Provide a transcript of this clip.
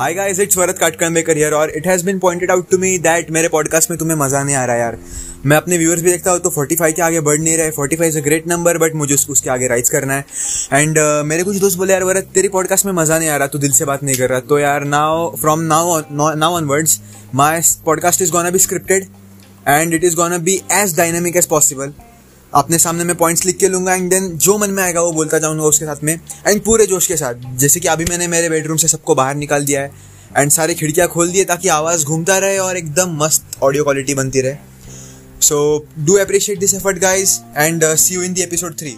Hi guys it's Varad Katkanbekar here और it has been pointed out to me that मेरे podcast में तुम्हें मज़ा नहीं आ रहा यार। मैं अपने व्यूअर्स भी देखता हूँ तो 45 के आगे बढ़ नहीं रहे 45 is a great number but मुझे उसके आगे राइज करना है। एंड uh, मेरे कुछ दोस्त बोले यार वरद तेरी पॉडकास्ट में मज़ा नहीं आ रहा तू दिल से बात नहीं कर रहा। तो यार now from now now on words my podcast is gonna be scripted and it is gonna be as dynamic as possible अपने सामने मैं पॉइंट्स लिख के लूँगा एंड देन जो मन में आएगा वो बोलता जाऊँगा उसके साथ में एंड पूरे जोश के साथ। जैसे कि अभी मैंने मेरे बेडरूम से सबको बाहर निकाल दिया है एंड सारी खिड़कियाँ खोल दिए ताकि आवाज़ घूमता रहे और एकदम मस्त ऑडियो क्वालिटी बनती रहे। So do appreciate this effort guys and see you in the episode three